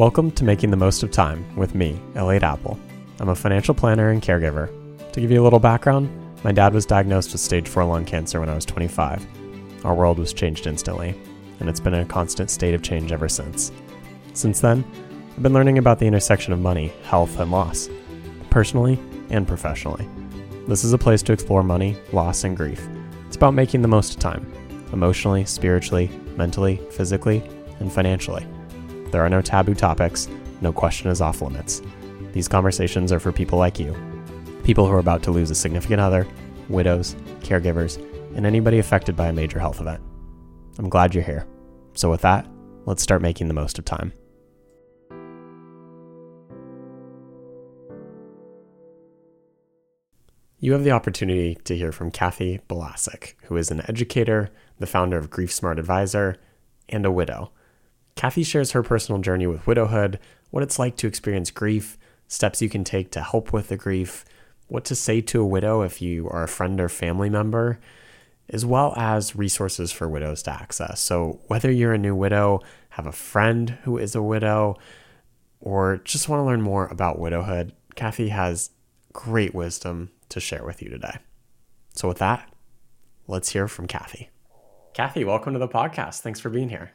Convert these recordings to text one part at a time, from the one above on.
Welcome to Making the Most of Time with me, Elliott Apple. I'm a financial planner and caregiver. To give you a little background, my dad was diagnosed with stage 4 lung cancer when I was 25. Our world was changed instantly, and it's been a constant state of change ever since. Since then, I've been learning about the intersection of money, health, and loss, personally and professionally. This is a place to explore money, loss, and grief. It's about making the most of time, emotionally, spiritually, mentally, physically, and financially. There are no taboo topics, no question is off limits. These conversations are for people like you, people who are about to lose a significant other, widows, caregivers, and anybody affected by a major health event. I'm glad you're here. So, with that, let's start making the most of time. You have the opportunity to hear from Kathi Balasek, who is an educator, the founder of Grief Smart Advisor, and a widow. Kathi shares her personal journey with widowhood, what it's like to experience grief, steps you can take to help with the grief, what to say to a widow if you are a friend or family member, as well as resources for widows to access. So, whether you're a new widow, have a friend who is a widow, or just want to learn more about widowhood, Kathi has great wisdom to share with you today. So, with that, let's hear from Kathi. Kathi, welcome to the podcast. Thanks for being here.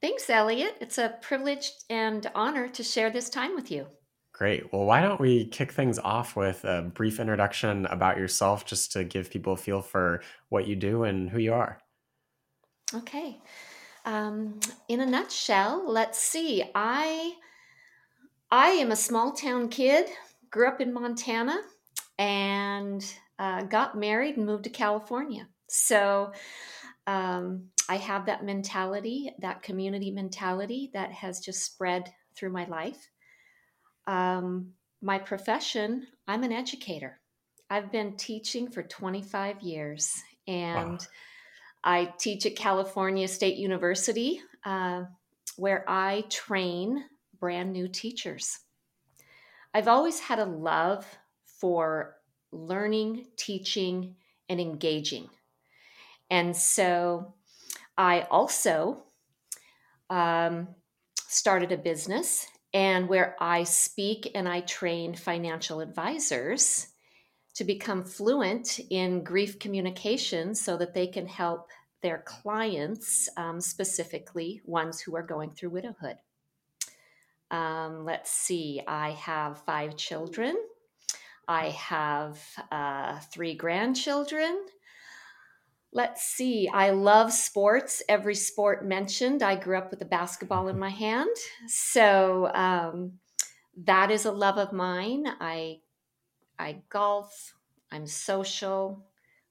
Thanks, Elliott. It's a privilege and honor to share this time with you. Great. Well, why don't we kick things off with a brief introduction about yourself just to give people a feel for what you do and who you are? Okay. Um, in a nutshell, let's see. I I am a small town kid, grew up in Montana, and uh, got married and moved to California. So um, I have that mentality, that community mentality that has just spread through my life. Um, my profession, I'm an educator. I've been teaching for 25 years and wow. I teach at California State University uh, where I train brand new teachers. I've always had a love for learning, teaching, and engaging. And so I also um, started a business and where I speak and I train financial advisors to become fluent in grief communication so that they can help their clients, um, specifically ones who are going through widowhood. Um, let's see, I have five children. I have uh, three grandchildren. Let's see. I love sports. Every sport mentioned. I grew up with a basketball in my hand. So um, that is a love of mine. I I golf. I'm social.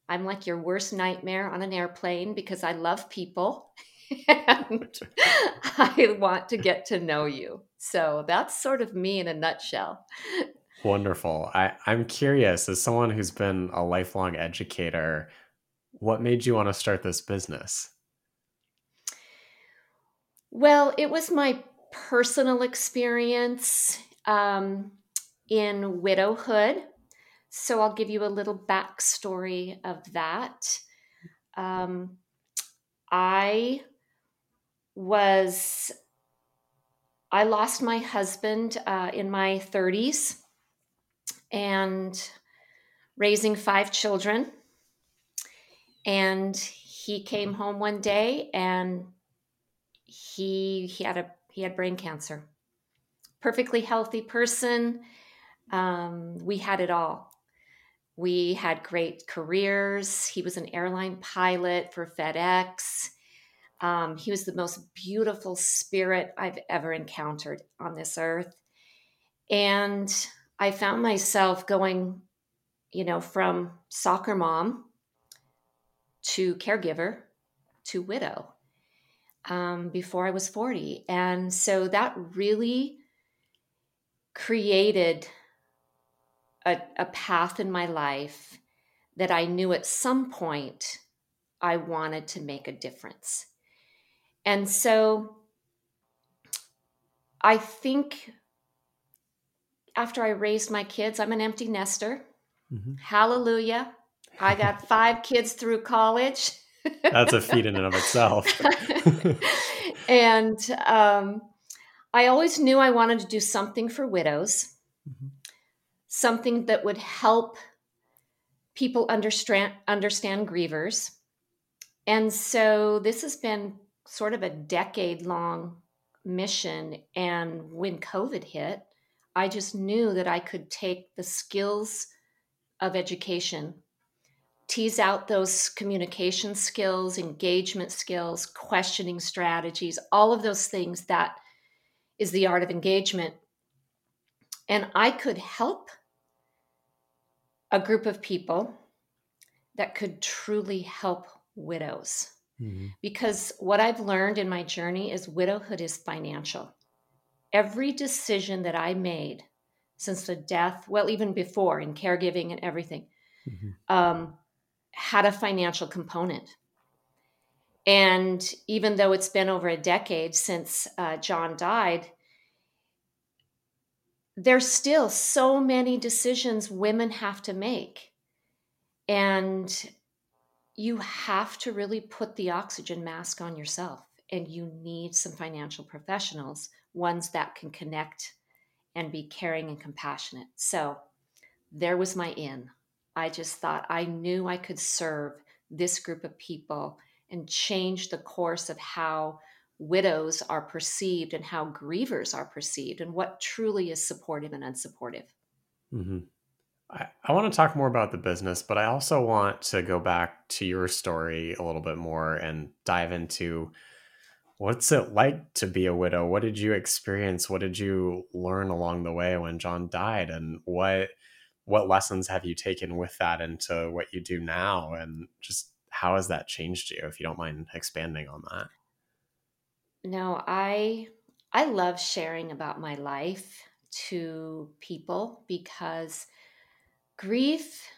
I'm like your worst nightmare on an airplane because I love people and I want to get to know you. So that's sort of me in a nutshell. Wonderful. I, I'm curious, as someone who's been a lifelong educator, what made you want to start this business? Well, it was my personal experience um, in widowhood. So I'll give you a little backstory of that. Um, I was, I lost my husband uh, in my 30s and raising five children. And he came home one day and he he had a he had brain cancer. Perfectly healthy person. Um, we had it all. We had great careers. He was an airline pilot for FedEx. Um, he was the most beautiful spirit I've ever encountered on this earth. And I found myself going, you know, from soccer mom to caregiver to widow um, before I was 40. And so that really created a, a path in my life that I knew at some point I wanted to make a difference. And so I think after I raised my kids, I'm an empty nester. Mm-hmm. Hallelujah. I got five kids through college. That's a feat in and of itself. and um, I always knew I wanted to do something for widows, mm-hmm. something that would help people understand understand grievers. And so this has been sort of a decade long mission and when COVID hit, I just knew that I could take the skills of education tease out those communication skills, engagement skills, questioning strategies, all of those things that is the art of engagement. And I could help a group of people that could truly help widows. Mm-hmm. Because what I've learned in my journey is widowhood is financial. Every decision that I made since the death, well, even before in caregiving and everything, mm-hmm. um, had a financial component. And even though it's been over a decade since uh, John died, there's still so many decisions women have to make. And you have to really put the oxygen mask on yourself. And you need some financial professionals, ones that can connect and be caring and compassionate. So there was my in. I just thought I knew I could serve this group of people and change the course of how widows are perceived and how grievers are perceived and what truly is supportive and unsupportive. Mm-hmm. I, I want to talk more about the business, but I also want to go back to your story a little bit more and dive into what's it like to be a widow? What did you experience? What did you learn along the way when John died? And what what lessons have you taken with that into what you do now? And just how has that changed you if you don't mind expanding on that? No i i love sharing about my life to people because grief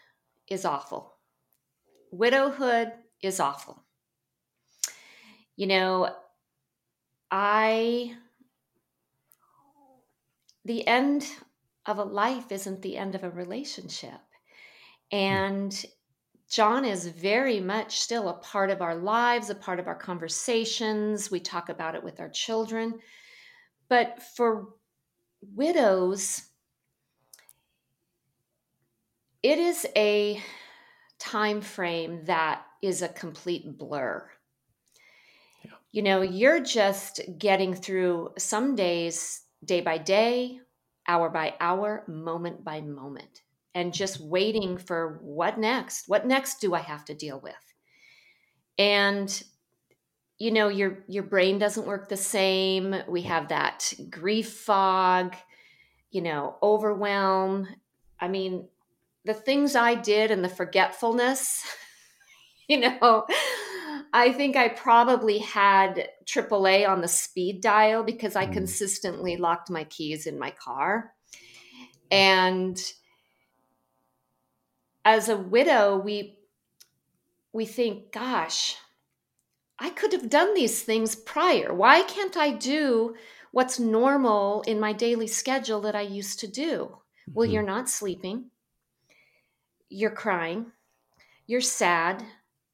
is awful. Widowhood is awful. You know i the end of a life isn't the end of a relationship. Hmm. And John is very much still a part of our lives, a part of our conversations. We talk about it with our children. But for widows, it is a time frame that is a complete blur. Yeah. You know, you're just getting through some days day by day, hour by hour, moment by moment, and just waiting for what next? What next do I have to deal with? And you know, your your brain doesn't work the same. We have that grief fog, you know, overwhelm. I mean, the things I did and the forgetfulness, you know, I think I probably had AAA on the speed dial because I mm. consistently locked my keys in my car. And as a widow, we we think, gosh, I could have done these things prior. Why can't I do what's normal in my daily schedule that I used to do? Mm-hmm. Well, you're not sleeping. You're crying. You're sad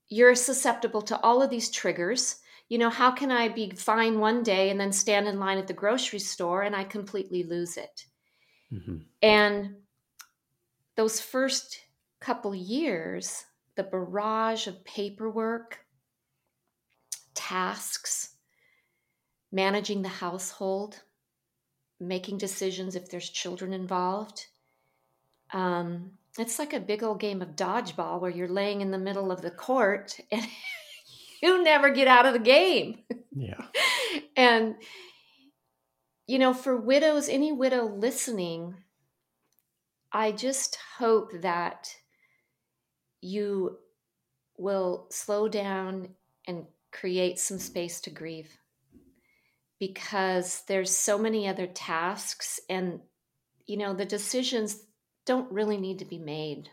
you're susceptible to all of these triggers. You know, how can I be fine one day and then stand in line at the grocery store and I completely lose it? Mm-hmm. And those first couple years, the barrage of paperwork, tasks, managing the household, making decisions if there's children involved, um, it's like a big old game of dodgeball where you're laying in the middle of the court and you never get out of the game. Yeah. and, you know, for widows, any widow listening, I just hope that you will slow down and create some space to grieve because there's so many other tasks and you know the decisions don't really need to be made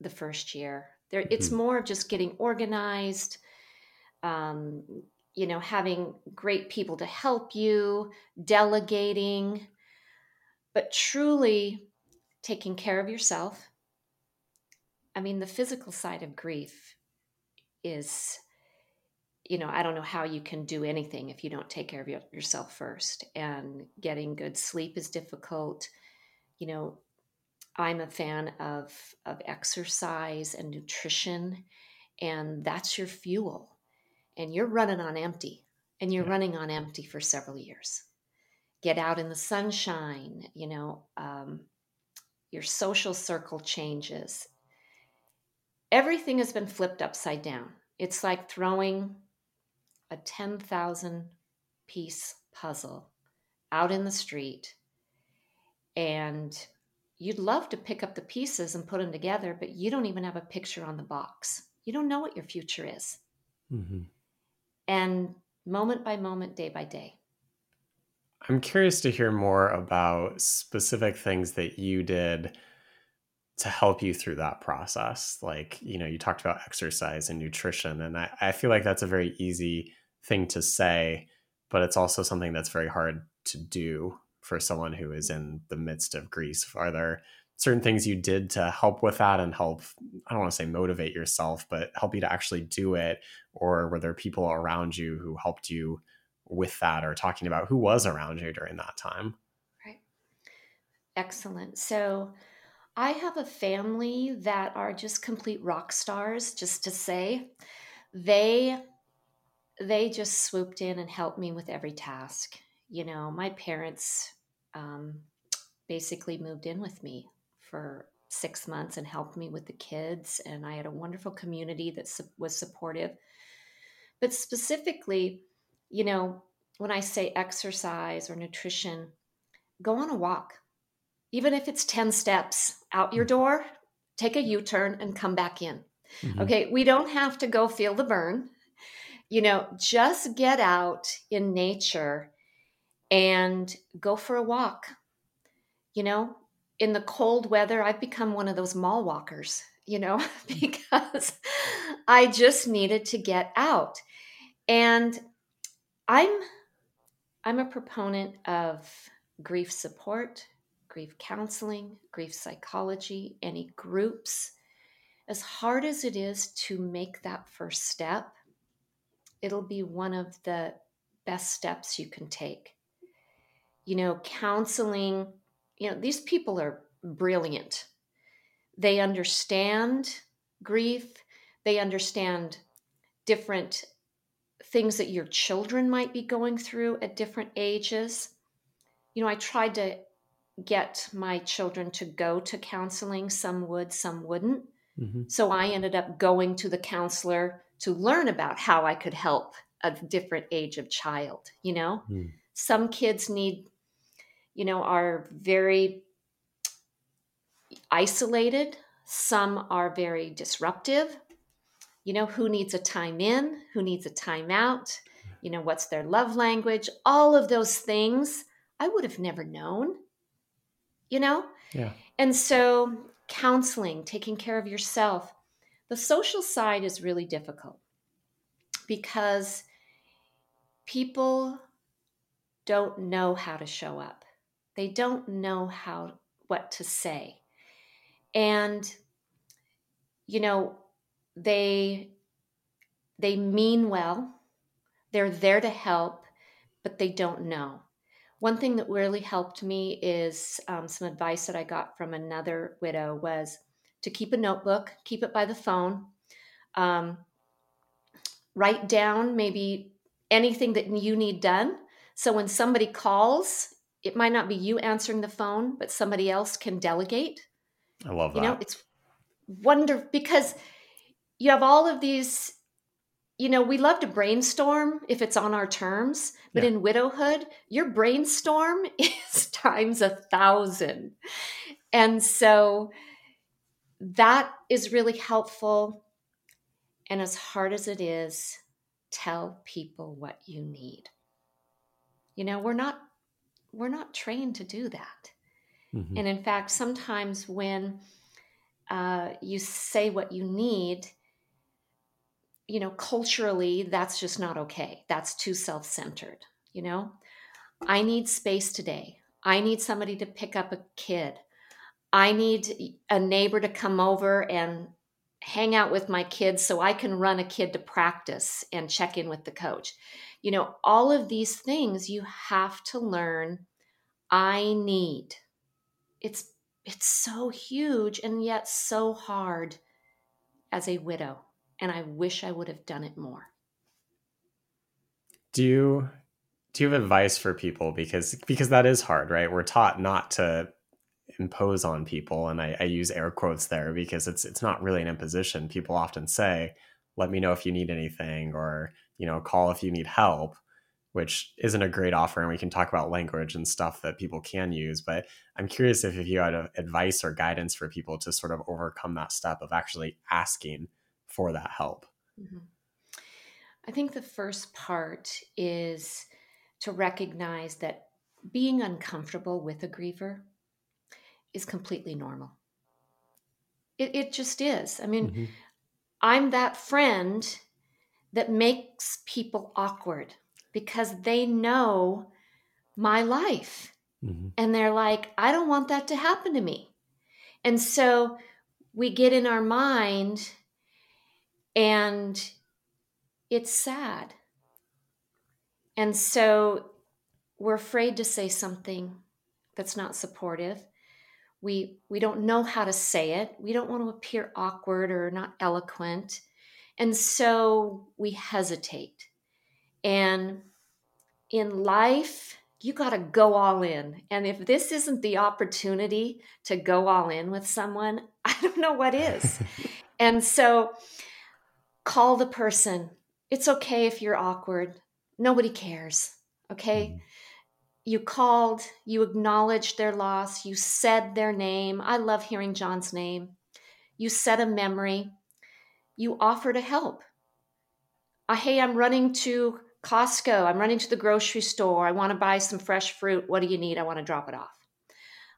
the first year. There, mm-hmm. it's more of just getting organized, um, you know, having great people to help you, delegating, but truly taking care of yourself. I mean, the physical side of grief is you know, I don't know how you can do anything if you don't take care of yourself first. And getting good sleep is difficult. You know, I'm a fan of of exercise and nutrition, and that's your fuel. And you're running on empty, and you're yeah. running on empty for several years. Get out in the sunshine. You know, um, your social circle changes. Everything has been flipped upside down. It's like throwing a 10,000 piece puzzle out in the street and you'd love to pick up the pieces and put them together, but you don't even have a picture on the box. You don't know what your future is. Mm-hmm. And moment by moment, day by day. I'm curious to hear more about specific things that you did to help you through that process. Like, you know, you talked about exercise and nutrition, and I, I feel like that's a very easy thing to say, but it's also something that's very hard to do for someone who is in the midst of grief. Are there certain things you did to help with that and help, I don't want to say motivate yourself, but help you to actually do it? Or were there people around you who helped you with that or talking about who was around you during that time? Right. Excellent. So, I have a family that are just complete rock stars, just to say. They they just swooped in and helped me with every task. You know, my parents um, basically moved in with me for six months and helped me with the kids, and I had a wonderful community that su- was supportive. But specifically, you know, when I say exercise or nutrition, go on a walk even if it's 10 steps out your door, take a U turn and come back in. Mm-hmm. Okay, we don't have to go feel the burn. You know, just get out in nature and go for a walk. You know, in the cold weather, I've become one of those mall walkers, you know, mm. because I just needed to get out. And I'm I'm a proponent of grief support grief counseling, grief psychology, any groups. As hard as it is to make that first step, it'll be one of the best steps you can take. You know, counseling, you know, these people are brilliant. They understand grief, they understand different things that your children might be going through at different ages. You know, I tried to get my children to go to counseling. Some would, some wouldn't. Mm-hmm. So I ended up going to the counselor to learn about how I could help a different age of child. You know, mm. some kids need, you know, are very isolated, some are very disruptive. You know, who needs a time in, who needs a time out, you know, what's their love language, all of those things I would have never known you know? Yeah. And so counseling, taking care of yourself, the social side is really difficult because people don't know how to show up. They don't know how what to say. And you know, they they mean well. They're there to help, but they don't know. One thing that really helped me is um, some advice that I got from another widow was to keep a notebook, keep it by the phone, um, write down maybe anything that you need done. So when somebody calls, it might not be you answering the phone, but somebody else can delegate. I love that. You know, it's wonderful because you have all of these you know, we love to brainstorm if it's on our terms, but yeah. in widowhood, your brainstorm is times a thousand. And so that is really helpful. And as hard as it is, tell people what you need. You know, we're not we're not trained to do that. Mm-hmm. And in fact, sometimes when uh, you say what you need, you know, culturally, that's just not okay. That's too self centered. You know, I need space today. I need somebody to pick up a kid. I need a neighbor to come over and hang out with my kids so I can run a kid to practice and check in with the coach. You know, all of these things you have to learn I need. It's it's so huge and yet so hard as a widow and I wish I would have done it more. Do you do you have advice for people because because that is hard, right? We're taught not to impose on people and I, I, use air quotes there because it's it's not really an imposition people often say let me know if you need anything or you know call if you need help which isn't a great offer and we can talk about language and stuff that people can use but i'm curious if, if you had advice or guidance for people to sort of overcome that step of actually asking for that help mm-hmm. i think the first part is to recognize that being uncomfortable with a griever is completely normal. It, it just is. I mean, mm-hmm. I'm that friend that makes people awkward because they know my life. Mm-hmm. And they're like, I don't want that to happen to me. And so we get in our mind and it's sad. And so we're afraid to say something that's not supportive we we don't know how to say it we don't want to appear awkward or not eloquent and so we hesitate. And in life you got to go all in. And if this isn't the opportunity to go all in with someone i don't know what is. And so call the person. It's okay if you're awkward. Nobody cares okay? Mm-hmm. You called, you acknowledged their loss, you said their name. I love hearing John's name. You said a memory, you offer to help. Uh, hey, I'm running to Costco, I'm running to the grocery store, I want to buy some fresh fruit. What do you need? I want to drop it off.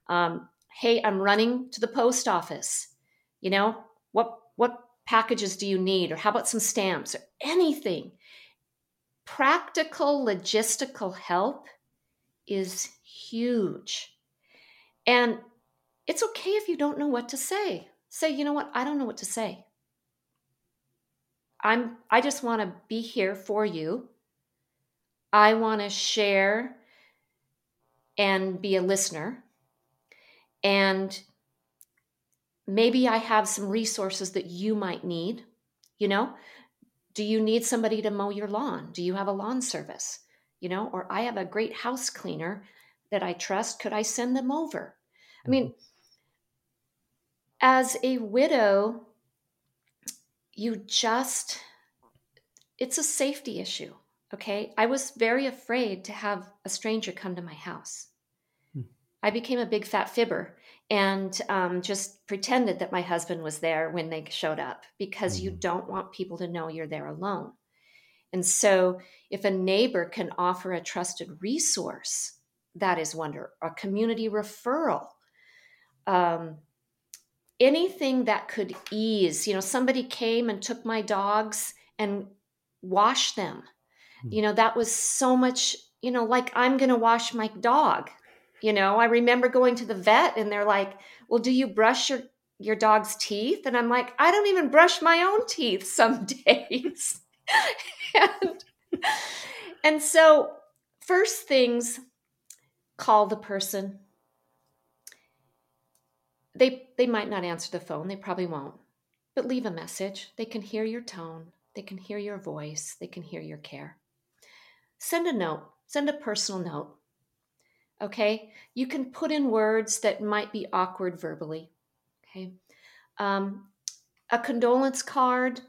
Um, hey, I'm running to the post office. You know, what what packages do you need? Or how about some stamps or anything? Practical logistical help is huge. And it's okay if you don't know what to say. Say, you know what? I don't know what to say. I'm I just want to be here for you. I want to share and be a listener. And maybe I have some resources that you might need. You know, do you need somebody to mow your lawn? Do you have a lawn service? you know, or I have a great house cleaner that I trust. Could I send them over? I mean, mm-hmm. as a widow, you just, it's a safety issue. Okay. I was very afraid to have a stranger come to my house. Hmm. I became a big fat fibber and um, just pretended that my husband was there when they showed up because mm-hmm. you don't want people to know you're there alone. And so, if a neighbor can offer a trusted resource, that is wonder. A community referral, um, anything that could ease. You know, somebody came and took my dogs and washed them. Hmm. You know, that was so much. You know, like I'm going to wash my dog. You know, I remember going to the vet and they're like, "Well, do you brush your your dog's teeth?" And I'm like, "I don't even brush my own teeth some days." and, and so, first things, call the person. They, they might not answer the phone, they probably won't, but leave a message. They can hear your tone, they can hear your voice, they can hear your care. Send a note, send a personal note. Okay, you can put in words that might be awkward verbally. Okay, um, a condolence card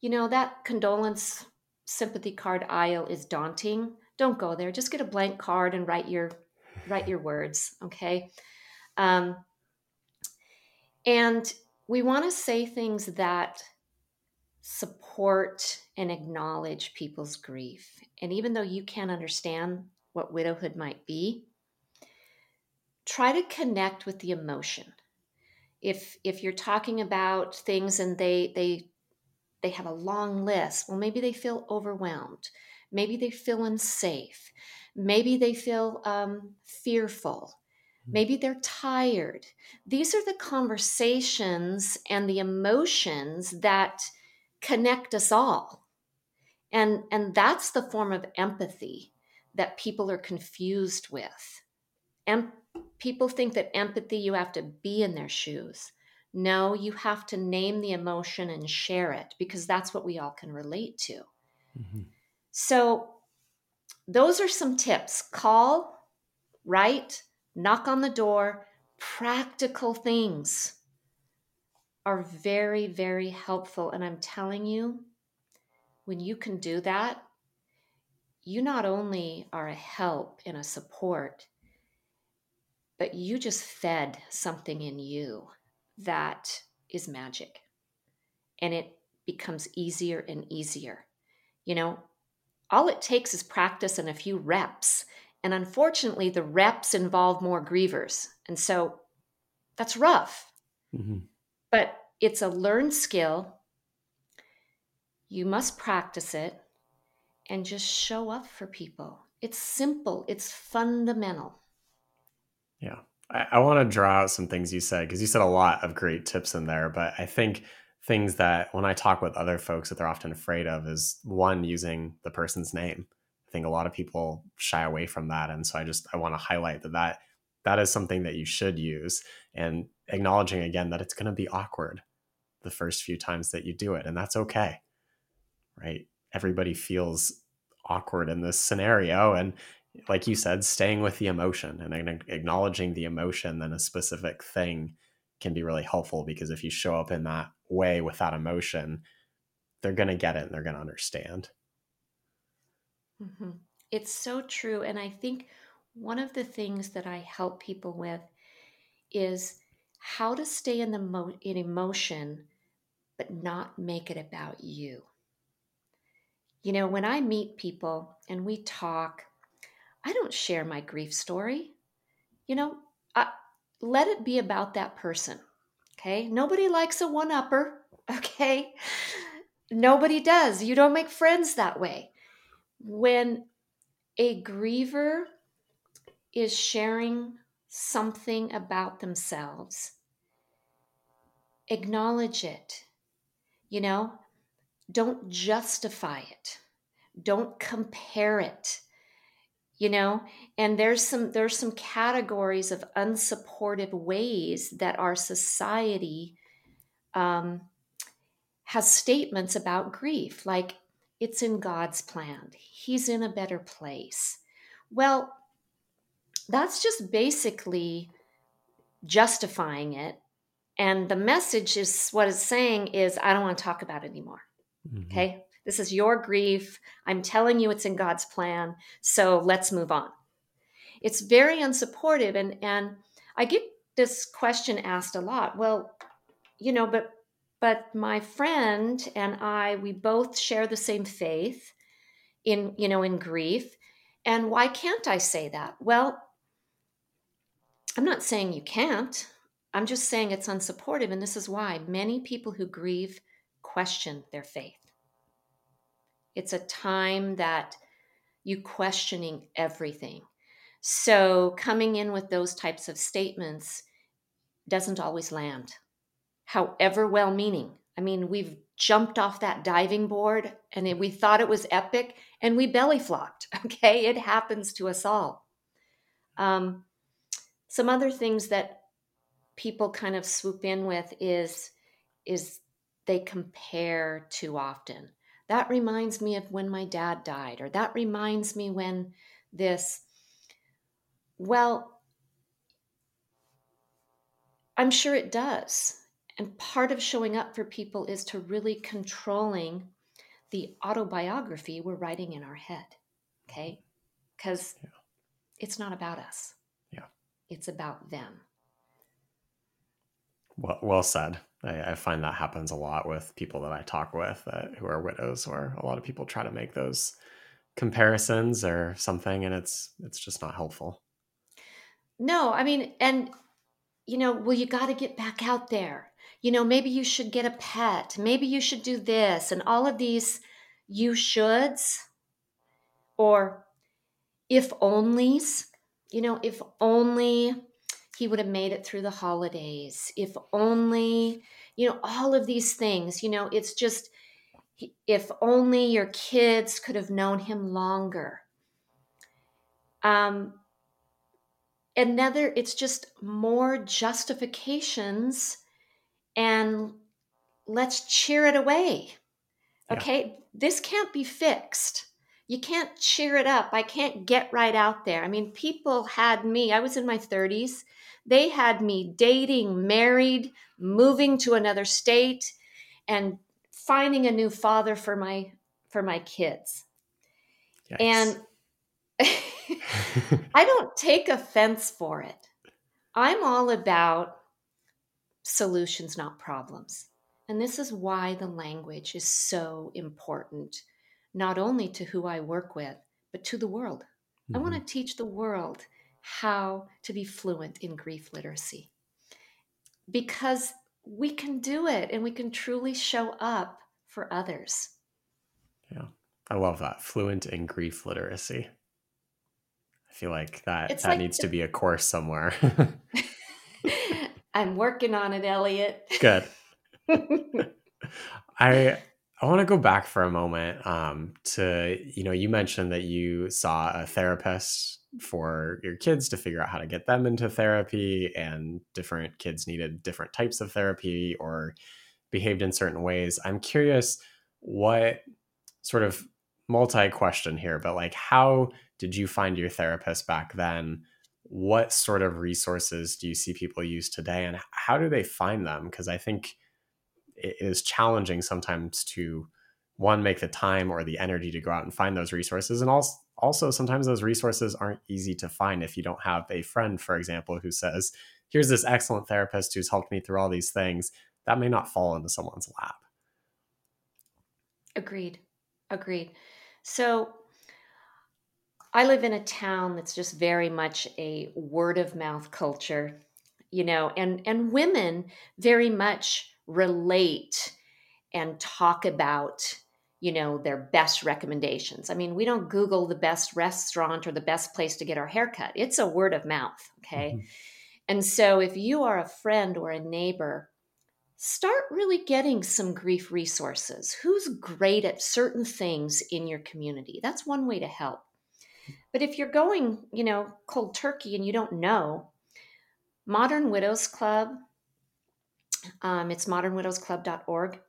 you know, that condolence sympathy card aisle is daunting. Don't go there. Just get a blank card and write your write your words, okay? Um, and we want to say things that support and acknowledge people's grief. And even though you can't understand what widowhood might be, try to connect with the emotion. If if you're talking about things and they they they have a long list. Well, maybe they feel overwhelmed. Maybe they feel unsafe. Maybe they feel um, fearful. Maybe they're tired. These are the conversations and the emotions that connect us all. And, and that's the form of empathy that people are confused with. And people think that empathy, you have to be in their shoes. No, you have to name the emotion and share it because that's what we all can relate to. Mm-hmm. So, those are some tips call, write, knock on the door, practical things are very, very helpful. And I'm telling you, when you can do that, you not only are a help and a support, but you just fed something in you that is magic. And it becomes easier and easier. You know, all it takes is practice and a few reps. And unfortunately, the reps involve more grievers. And so that's rough. Mm-hmm. But it's a learned skill. You must practice it and just show up for people. It's simple, it's fundamental. Yeah. I, I want to draw out some things you said because you said a lot of great tips in there, but I think things that when I talk with other folks that they're often afraid of is one using the person's name. Think a lot of people shy away from that, and so I just I want to highlight that that that is something that you should use, and acknowledging again that it's going to be awkward the first few times that you do it, and that's okay, right? Everybody feels awkward in this scenario, and like you said, staying with the emotion and acknowledging the emotion than a specific thing can be really helpful because if you show up in that way with that emotion, they're going to get it and they're going to understand. Mm-hmm. It's so true. And I think one of the things that I help people with is how to stay in the mo- in emotion but not make it about you. You know, when I meet people and we talk, I don't share my grief story. You know, I, let it be about that person. Okay. Nobody likes a one upper. Okay. Nobody does. You don't make friends that way. When a griever is sharing something about themselves, acknowledge it. You know, don't justify it, don't compare it you know and there's some there's some categories of unsupportive ways that our society um, has statements about grief like it's in god's plan he's in a better place well that's just basically justifying it and the message is what it's saying is i don't want to talk about it anymore mm-hmm. okay this is your grief. I'm telling you it's in God's plan. So let's move on. It's very unsupportive. And, and I get this question asked a lot. Well, you know, but but my friend and I, we both share the same faith in, you know, in grief. And why can't I say that? Well, I'm not saying you can't. I'm just saying it's unsupportive. And this is why many people who grieve question their faith. It's a time that you questioning everything. So coming in with those types of statements doesn't always land, however well meaning. I mean, we've jumped off that diving board and we thought it was epic and we belly flopped. Okay. It happens to us all. Um, some other things that people kind of swoop in with is is they compare too often that reminds me of when my dad died, or that reminds me when this. Well, I'm sure it does. And part of showing up for people is to really controlling the autobiography we're writing in our head. Okay? Because yeah. it's not about us. Yeah. It's about them. Well, well said. I, I, find that happens a lot with people that I talk with that, who are widows, where a lot of people try to make those comparisons or something, and it's it's just not helpful. No, I mean, and you know, well, you got to get back out there. You know, maybe you should get a pet. Maybe you should do this, and all of these you shoulds, or if onlys. You know, if only he would have made it through the holidays. If only, you know, all of these things, you know, it's just, if only your kids could have known him longer. Um, another, it's just more justifications and let's cheer it away. Okay, yeah. this can't be fixed. You can't cheer it up. I can't get right out there. I mean, people had me, I was in my 30s. They had me dating, married, moving to another state, and finding a new father for my for my kids. Yikes. And I don't take offense for it. I'm all about solutions, not problems. And this is why the language is so important, not only to who I work with, but to the world. Mm-hmm. I want to teach the world how to be fluent in grief literacy because we can do it and we can truly show up for others. Yeah, I love that. Fluent in grief literacy. I feel like that it's that like needs the... to be a course somewhere. I'm working on it, Elliott. Good. I I want to go back for a moment um, to you know you mentioned that you saw a therapist for your kids to figure out how to get them into therapy, and different kids needed different types of therapy or behaved in certain ways. I'm curious what sort of multi question here, but like how did you find your therapist back then? What sort of resources do you see people use today, and how do they find them? Because I think it is challenging sometimes to one make the time or the energy to go out and find those resources and also also sometimes those resources aren't easy to find if you don't have a friend for example who says here's this excellent therapist who's helped me through all these things. That may not fall into someone's lap. Agreed. Agreed. So i live in a town that's just very much a word of mouth culture you know and and women very much relate and talk about you know their best recommendations. I mean we don't google the best restaurant or the best place to get our haircut it's a word of mouth okay? Mm-hmm. and so if you are a friend or a neighbor start really getting some grief resources. Who's great at certain things in your community? That's one way to help but if you're going you know cold turkey and you don't know modern widows club um, it's modernwidowsclub.org.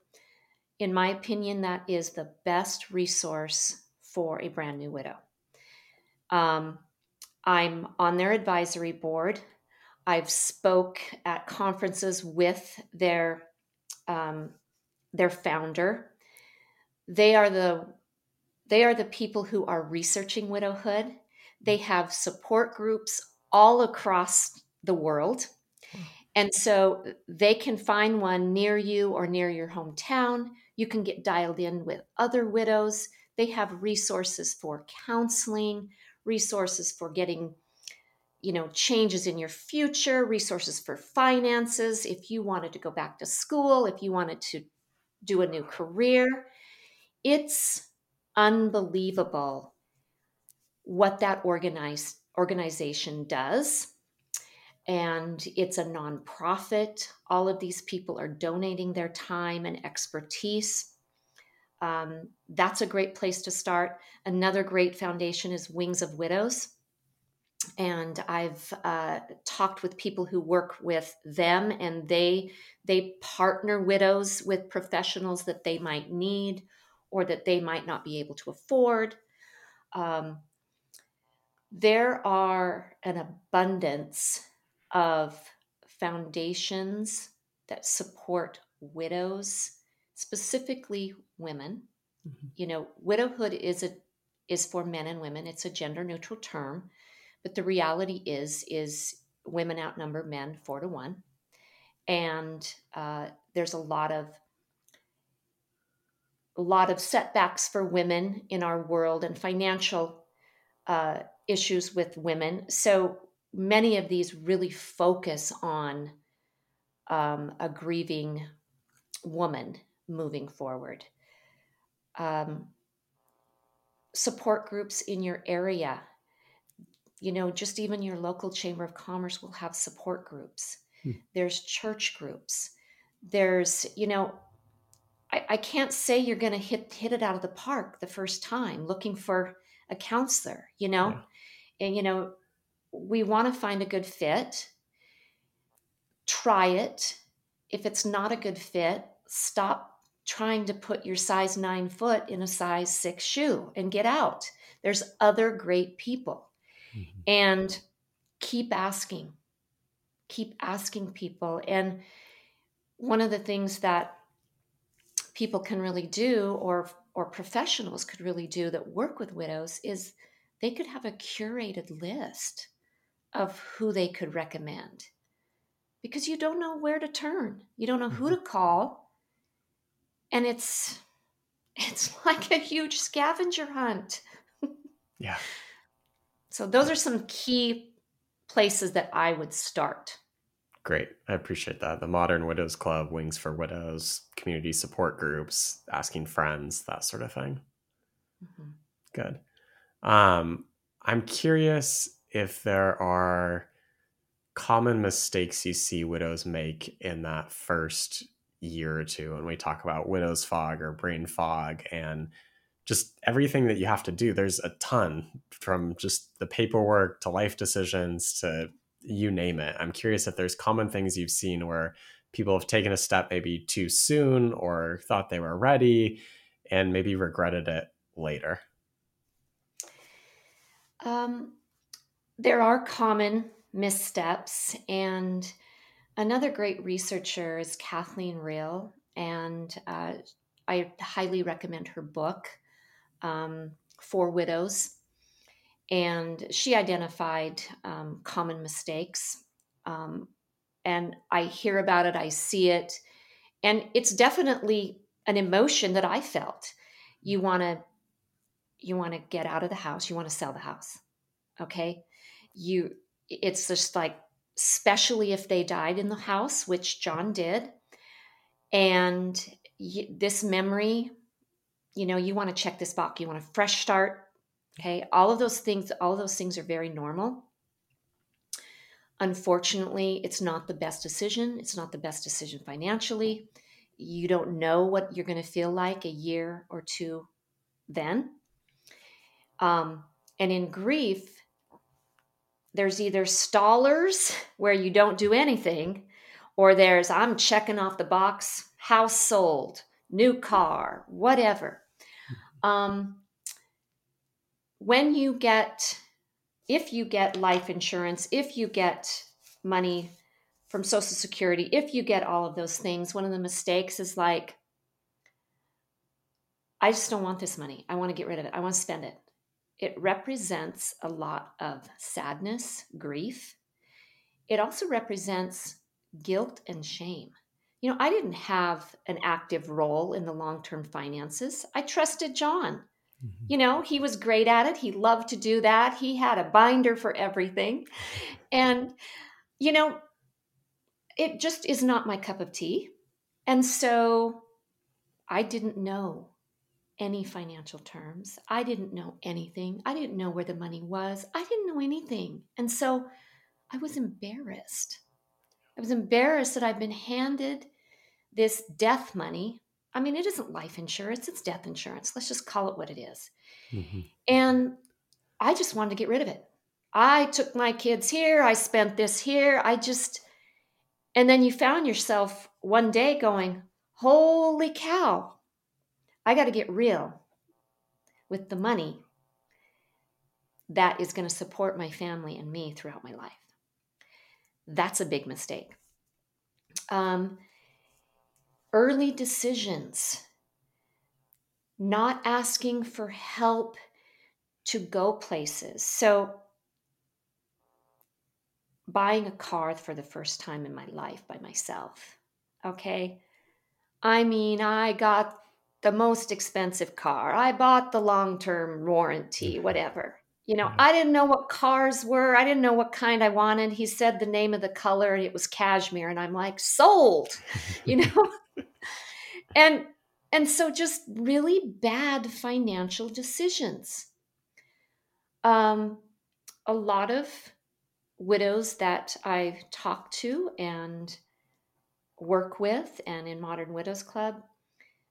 In my opinion, that is the best resource for a brand new widow. Um, I'm on their advisory board. I've spoke at conferences with their um, their founder. They are the they are the people who are researching widowhood. They mm. have support groups all across the world. Hmm. And so they can find one near you or near your hometown. You can get dialed in with other widows. They have resources for counseling, resources for getting you know changes in your future resources for finances if you wanted to go back to school if you wanted to do a new career it's unbelievable what that organized organization does and it's a nonprofit. All of these people are donating their time and expertise. Um, that's a great place to start. Another great foundation is Wings of Widows. And I've uh, talked with people who work with them, and they they partner widows with professionals that they might need or that they might not be able to afford. Um, there are an abundance of foundations that support widows, specifically women. Mm-hmm. You know, widowhood is a is for men and women. It's a gender neutral term, but the reality is is women outnumber men four to one, and uh, there's a lot of a lot of setbacks for women in our world and financial uh, issues with women. So many of these really focus on um, a grieving woman moving forward. Um, support groups in your area. you know, just even your local chamber of commerce will have support groups. Hmm. There's church groups. There's, you know, I, I can't say you're going to hit hit it out of the park the first time looking for a counselor, you know, yeah. and you know, we want to find a good fit. Try it. If it's not a good fit, stop trying to put your size nine foot in a size six shoe and get out. There's other great people. Mm-hmm. And keep asking, keep asking people. And one of the things that people can really do or or professionals could really do that work with widows is they could have a curated list of who they could recommend. Because you don't know where to turn. You don't know who mm-hmm. to call. And it's it's like a huge scavenger hunt. Yeah. So those are some key places that i would start Great. I appreciate that. The Modern Widows Club, Wings for Widows, community support groups, asking friends, that sort of thing. Mm-hmm. Good. Um, I'm curious if there are common mistakes you see widows make in that first year or two when we talk about widows fog or brain fog and just everything that you have to do there's a ton from just the paperwork to life decisions to you name it. I'm curious if there's common things you've seen where people have taken a step maybe too soon or thought they were ready and maybe regretted it later. Um, there are common missteps, and another great researcher is Kathleen Rehl. and uh, I highly recommend her book, um, For Widows and she identified um, common mistakes. Um, and I hear about it, I see it, and it's definitely an emotion that I felt. You want to you want to get out of the house, you want to sell the house. Okay? You it's just like especially if they died in the house, which John did. And this memory, you know, you want to check this box. You want a fresh start, Okay, all of those things, all of those things are very normal. Unfortunately, it's not the best decision. It's not the best decision financially. You don't know what you're going to feel like a year or two then. Um, and in grief, there's either stallers where you don't do anything, or there's I'm checking off the box, house sold, new car, whatever. Hmm. Um, when you get, if you get life insurance, if you get money from Social Security, if you get all of those things, one of the mistakes is like, I just don't want this money. I want to get rid of it. I want to spend it. It represents a lot of sadness, grief. It also represents guilt and shame. You know, I didn't have an active role in the long term finances. I trusted John. Mm-hmm. You know, he was great at it. He loved to do that. He had a binder for everything. And, you know, it just is not my cup of tea. And so I didn't know any financial terms. I didn't know anything. I didn't know where the money was. I didn't know anything. And so I was embarrassed. I was embarrassed that I've been handed this death money I mean, it isn't life insurance, it's death insurance. Let's just call it what it is. Mm-hmm. And I just wanted to get rid of it. I took my kids here, I spent this here. I just, and then you found yourself one day going, Holy cow, I got to get real with the money that is going to support my family and me throughout my life. That's a big mistake. Um, early decisions, not asking for help to go places. So, buying a car for the first time in my life by myself. Okay. I mean, I got the most expensive car. I bought the long term warranty, mm-hmm. whatever. You know, I didn't know what cars were. I didn't know what kind I wanted. He said the name of the color and it was cashmere. And I'm like, sold, you know? And and so just really bad financial decisions um a lot of widows that I talk to and work with and in Modern Widows Club,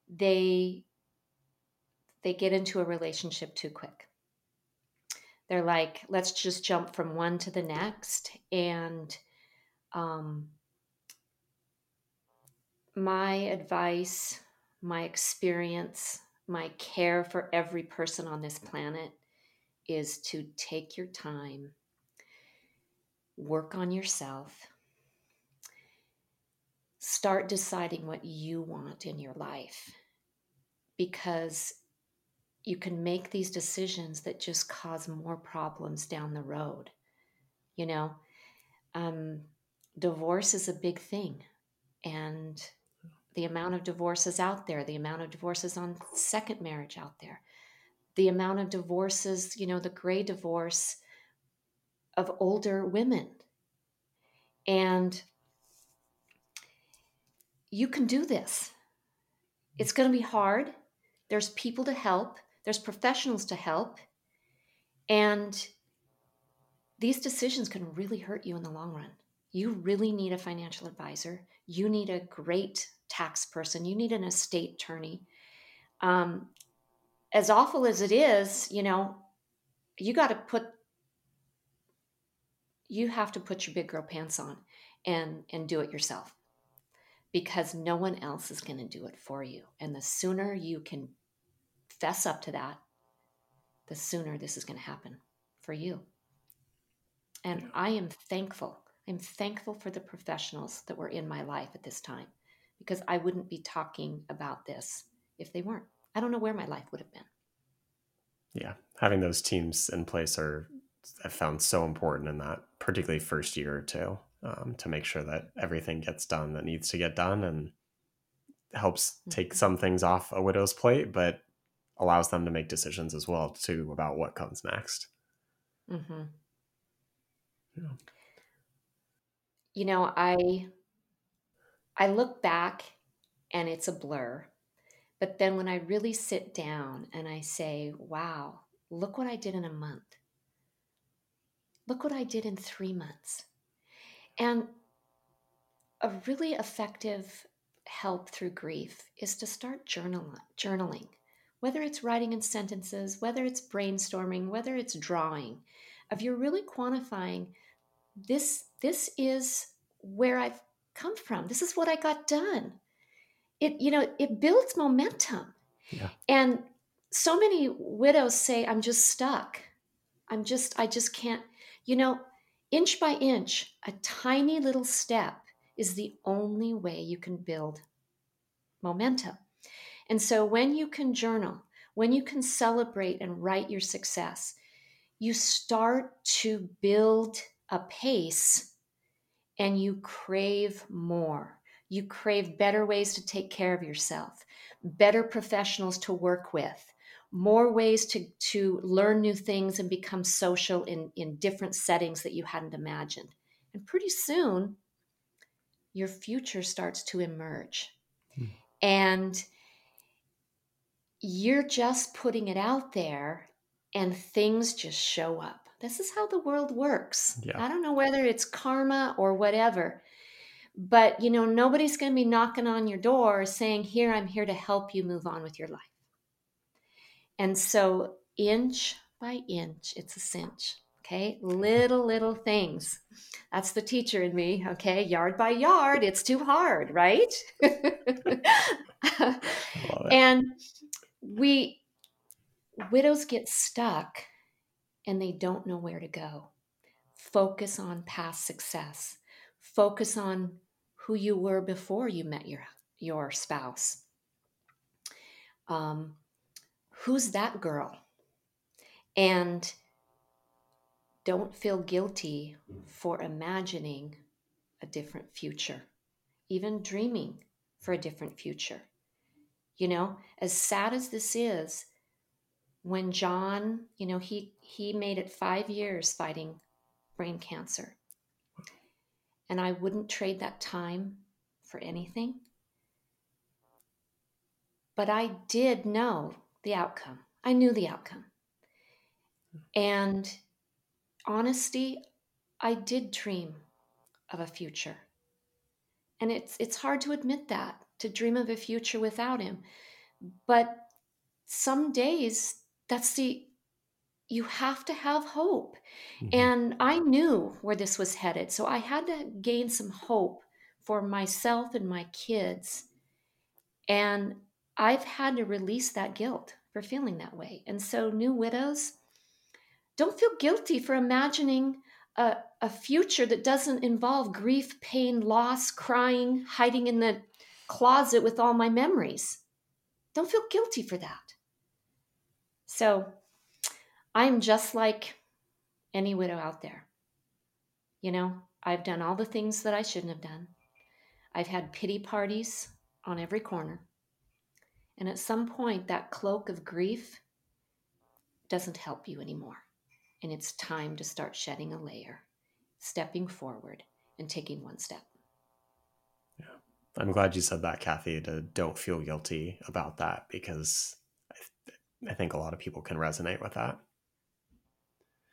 they they get into a relationship too quick. They're like, let's just jump from one to the next. And um, my advice, my experience, my care for every person on this planet is to take your time, work on yourself, start deciding what you want in your life because you can make these decisions that just cause more problems down the road. You know, um, divorce is a big thing. And the amount of divorces out there, the amount of divorces on second marriage out there, the amount of divorces, you know, the gray divorce of older women. And you can do this. It's going to be hard. There's people to help, there's professionals to help. And these decisions can really hurt you in the long run. You really need a financial advisor. You need a great tax person. You need an estate attorney. Um, as awful as it is, you know, you got to put you have to put your big girl pants on and and do it yourself because no one else is going to do it for you. And the sooner you can fess up to that, the sooner this is going to happen for you. And I am thankful. I'm thankful for the professionals that were in my life at this time because I wouldn't be talking about this if they weren't. I don't know where my life would have been. Yeah, having those teams in place are I found so important in that, particularly first year or two um, to make sure that everything gets done that needs to get done and helps take mm-hmm. some things off a widow's plate, but allows them to make decisions as well too about what comes next. Mm-hmm. Yeah. You know, I I look back and it's a blur, but then when I really sit down and I say, "Wow, look what I did in a month. Look what I did in three months." And a really effective help through grief is to start journal, journaling, whether it's writing in sentences, whether it's brainstorming, whether it's drawing. If you're really quantifying this, this is where I've come from. This is what I got done. It, you know, it builds momentum. Yeah. And so many widows say, I'm just stuck. I'm just, I just can't, you know, Inch by inch, a tiny little step is the only way you can build momentum. And so when you can journal, when you can celebrate and write your success, you start to build a pace and you crave more. You crave better ways to take care of yourself, better professionals to work with, more ways to, to learn new things and become social in, in different settings that you hadn't imagined. And pretty soon, your future starts to emerge. Hmm. And you're just putting it out there, and things just show up. This is how the world works. Yeah. I don't know whether it's karma or whatever, but you know, nobody's going to be knocking on your door saying, Here, I'm here to help you move on with your life. And so, inch by inch, it's a cinch. Okay, little, little things. That's the teacher in me. Okay, yard by yard, it's too hard, right? and we, widows get stuck and they don't know where to go. Focus on past success, focus on who you were before you met your, your spouse. Um, who's that girl? And don't feel guilty for imagining a different future, even dreaming for a different future. You know, as sad as this is, when John, you know, he he made it 5 years fighting brain cancer. And I wouldn't trade that time for anything. But I did know the outcome. I knew the outcome. And honesty, I did dream of a future. And it's it's hard to admit that, to dream of a future without him. But some days that's the you have to have hope. Mm-hmm. And I knew where this was headed. So I had to gain some hope for myself and my kids. And I've had to release that guilt for feeling that way. And so, new widows, don't feel guilty for imagining a, a future that doesn't involve grief, pain, loss, crying, hiding in the closet with all my memories. Don't feel guilty for that. So, I'm just like any widow out there. You know, I've done all the things that I shouldn't have done. I've had pity parties on every corner. And at some point, that cloak of grief doesn't help you anymore. And it's time to start shedding a layer, stepping forward, and taking one step. Yeah. I'm glad you said that, Kathi, to don't feel guilty about that because I, think a lot of people can resonate with that.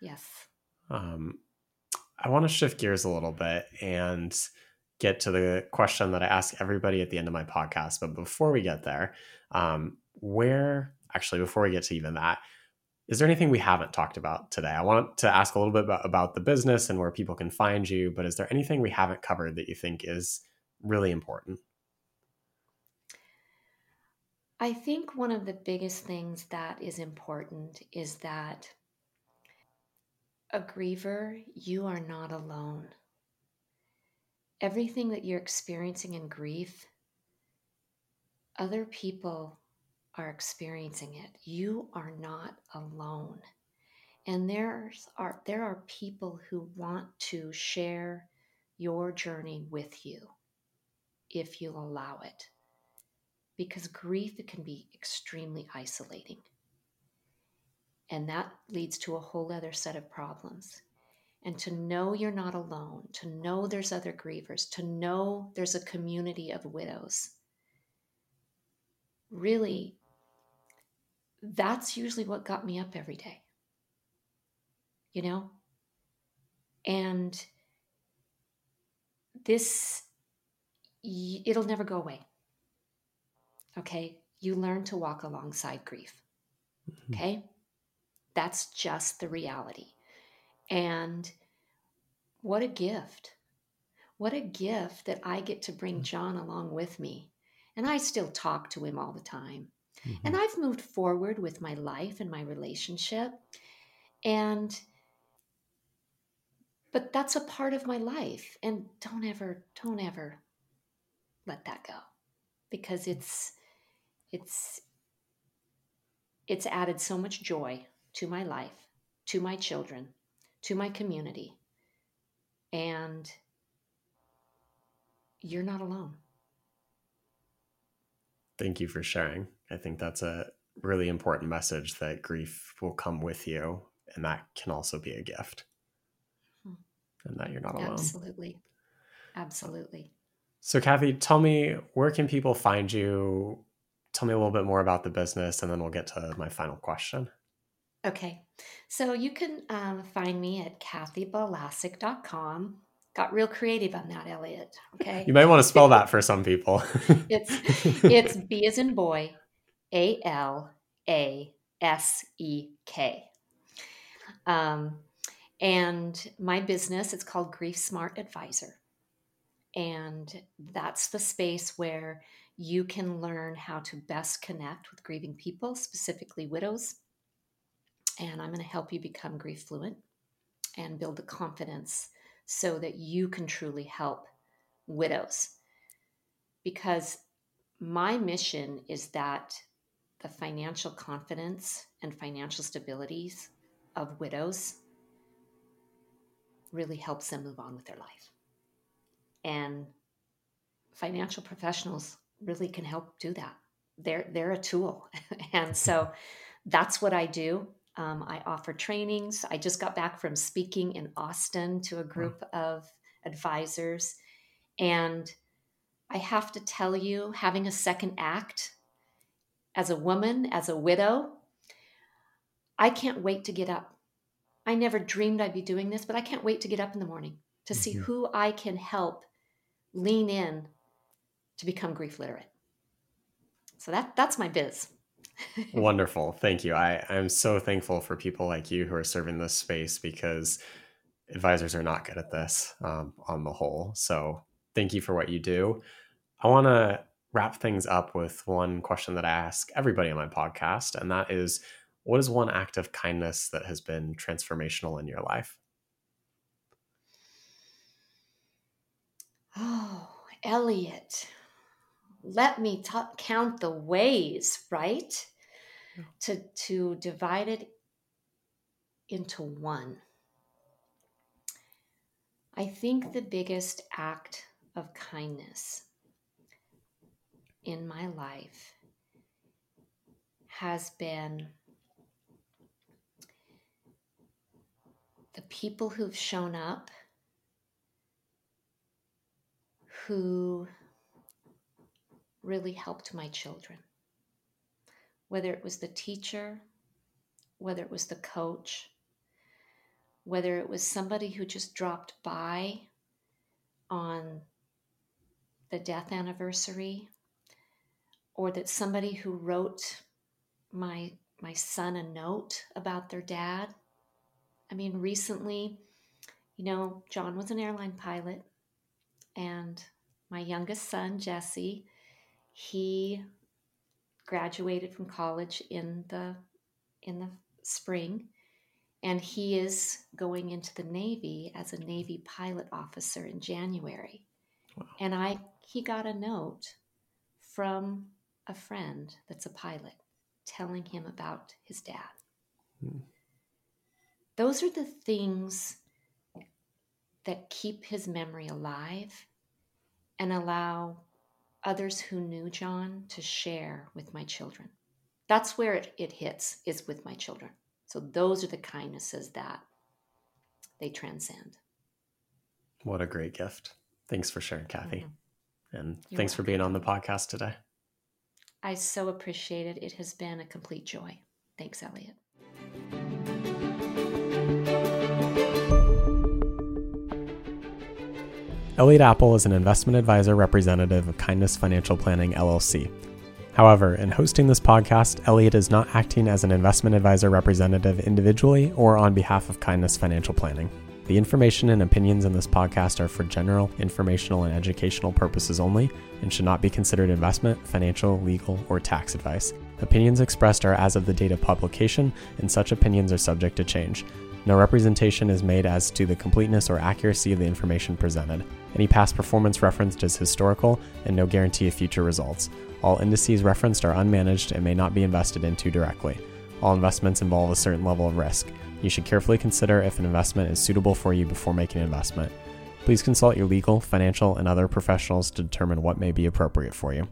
Yes. Um, I want to shift gears a little bit and get to the question that I ask everybody at the end of my podcast. But before we get there, um, where actually, before we get to even that, is there anything we haven't talked about today? I want to ask a little bit about, about the business and where people can find you, but is there anything we haven't covered that you think is really important? I think one of the biggest things that is important is that a griever, you are not alone. Everything that you're experiencing in grief, other people are experiencing it. You are not alone. And there's are there are people who want to share your journey with you if you allow it. Because grief can be extremely isolating. And that leads to a whole other set of problems. And to know you're not alone, to know there's other grievers, to know there's a community of widows, really, that's usually what got me up every day. You know? And this, it'll never go away. Okay? You learn to walk alongside grief. Mm-hmm. Okay? That's just the reality. And what a gift. What a gift that I get to bring mm. John along with me. And I still talk to him all the time. Mm-hmm. And I've moved forward with my life and my relationship. And but that's a part of my life and don't ever don't ever let that go because it's it's it's added so much joy to my life, to my children, to my community. And you're not alone. Thank you for sharing. I think that's a really important message that grief will come with you, and that can also be a gift. Hmm. And that you're not alone. Absolutely. Absolutely. So, Kathi, tell me where can people find you? Tell me a little bit more about the business, and then we'll get to my final question. Okay. So you can um, find me at kathibalasek.com. Got real creative on that, Elliott. Okay. You might want to spell that for some people. it's it's B as in boy, A L A S E K. Um, and my business, it's called Grief Smart Advisor. And that's the space where you can learn how to best connect with grieving people, specifically widows, and I'm going to help you become grief fluent and build the confidence so that you can truly help widows. Because my mission is that the financial confidence and financial stabilities of widows really helps them move on with their life. And financial professionals really can help do that. They're they're a tool. and so that's what I do. Um, I offer trainings. I just got back from speaking in Austin to a group of advisors. And I have to tell you, having a second act as a woman, as a widow, I can't wait to get up I never dreamed I'd be doing this, but I can't wait to get up in the morning to see Mhm. who I can help lean in to become grief literate. So that that's my biz. Wonderful. Thank you. I, I'm so thankful for people like you who are serving this space because advisors are not good at this um, on the whole. So thank you for what you do. I want to wrap things up with one question that I ask everybody on my podcast, and that is what is one act of kindness that has been transformational in your life? Oh, Elliott, let me ta count the ways, right? Yeah. To to divide it into one. I think the biggest act of kindness in my life has been the people who've shown up who really helped my children. Whether it was the teacher, whether it was the coach, whether it was somebody who just dropped by on the death anniversary, or that somebody who wrote my my son a note about their dad. I mean, recently, you know, John was an airline pilot, and my youngest son, Jesse, he graduated from college in the in the spring and he is going into the navy as a navy pilot officer in January. Wow. And I he got a note from a friend that's a pilot telling him about his dad. Hmm. Those are the things that keep his memory alive and allow others who knew John to share with my children. That's where it, it hits, is with my children. So those are the kindnesses that they transcend. What a great gift. Thanks for sharing, Kathi. Mhm. And You're thanks for being on the podcast today. I so appreciate it. It has been a complete joy. Thanks, Elliott. Elliott Appel is an investment advisor representative of Kindness Financial Planning LLC. However, in hosting this podcast, Elliott is not acting as an investment advisor representative individually or on behalf of Kindness Financial Planning. The information and opinions in this podcast are for general, informational, and educational purposes only and should not be considered investment, financial, legal, or tax advice. Opinions expressed are as of the date of publication, and such opinions are subject to change. No representation is made as to the completeness or accuracy of the information presented. Any past performance referenced is historical and no guarantee of future results. All indices referenced are unmanaged and may not be invested into directly. All investments involve a certain level of risk. You should carefully consider if an investment is suitable for you before making an investment. Please consult your legal, financial, and other professionals to determine what may be appropriate for you.